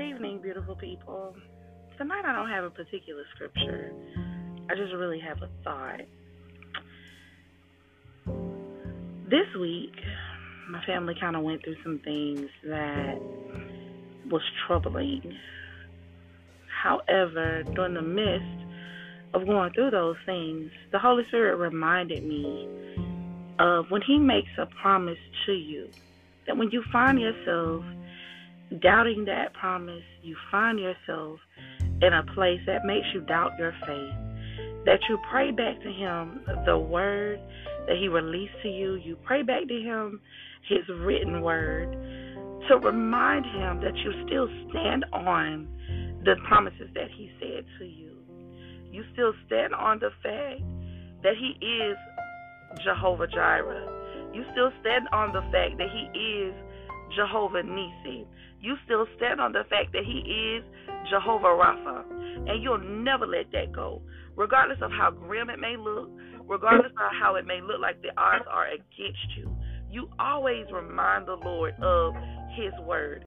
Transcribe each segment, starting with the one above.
morning, beautiful people. Tonight I don't have a particular scripture. I just really have a thought. This week, my family kind of went through some things that was troubling. However, during the midst of going through those things, the Holy Spirit reminded me of when He makes a promise to you, that when you find yourself doubting that promise, you find yourself in a place that makes you doubt your faith, that you pray back to Him the word that He released to you, you pray back to Him His written word to remind Him that you still stand on the promises that He said to you. You still stand on the fact that He is Jehovah Jireh. You still stand on the fact that He is Jehovah Nisi. You still stand on the fact that He is Jehovah Rapha. And you'll never let that go. Regardless of how grim it may look, regardless of how it may look like the odds are against you, you always remind the Lord of His word.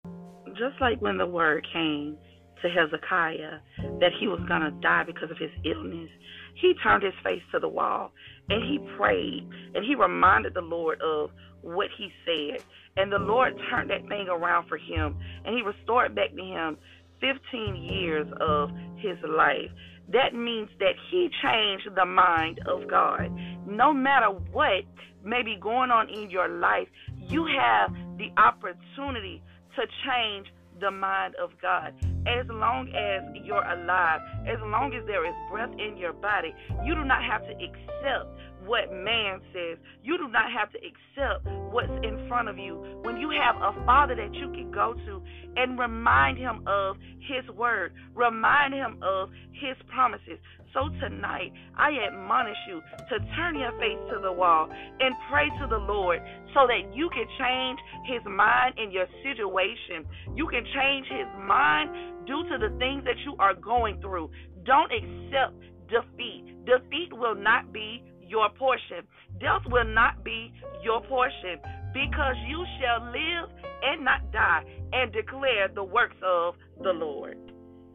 Just like when the word came to Hezekiah that he was going to die because of his illness, he turned his face to the wall and he prayed and he reminded the Lord of what he said. And the Lord turned that thing around for him and he restored back to him 15 years of his life. That means that he changed the mind of God. No matter what may be going on in your life, you have the opportunity to change the mind of God. As long as you're alive, as long as there is breath in your body, you do not have to accept what man says. You do not have to accept what's in front of you. When you have a father that you can go to and remind him of his word, remind him of his promises. So tonight, I admonish you to turn your face to the wall and pray to the Lord so that you can change his mind in your situation. You can change his mind due to the things that you are going through. Don't accept defeat. Defeat will not be your portion. Death will not be your portion because you shall live and not die and declare the works of the Lord.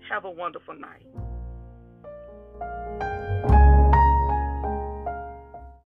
Have a wonderful night.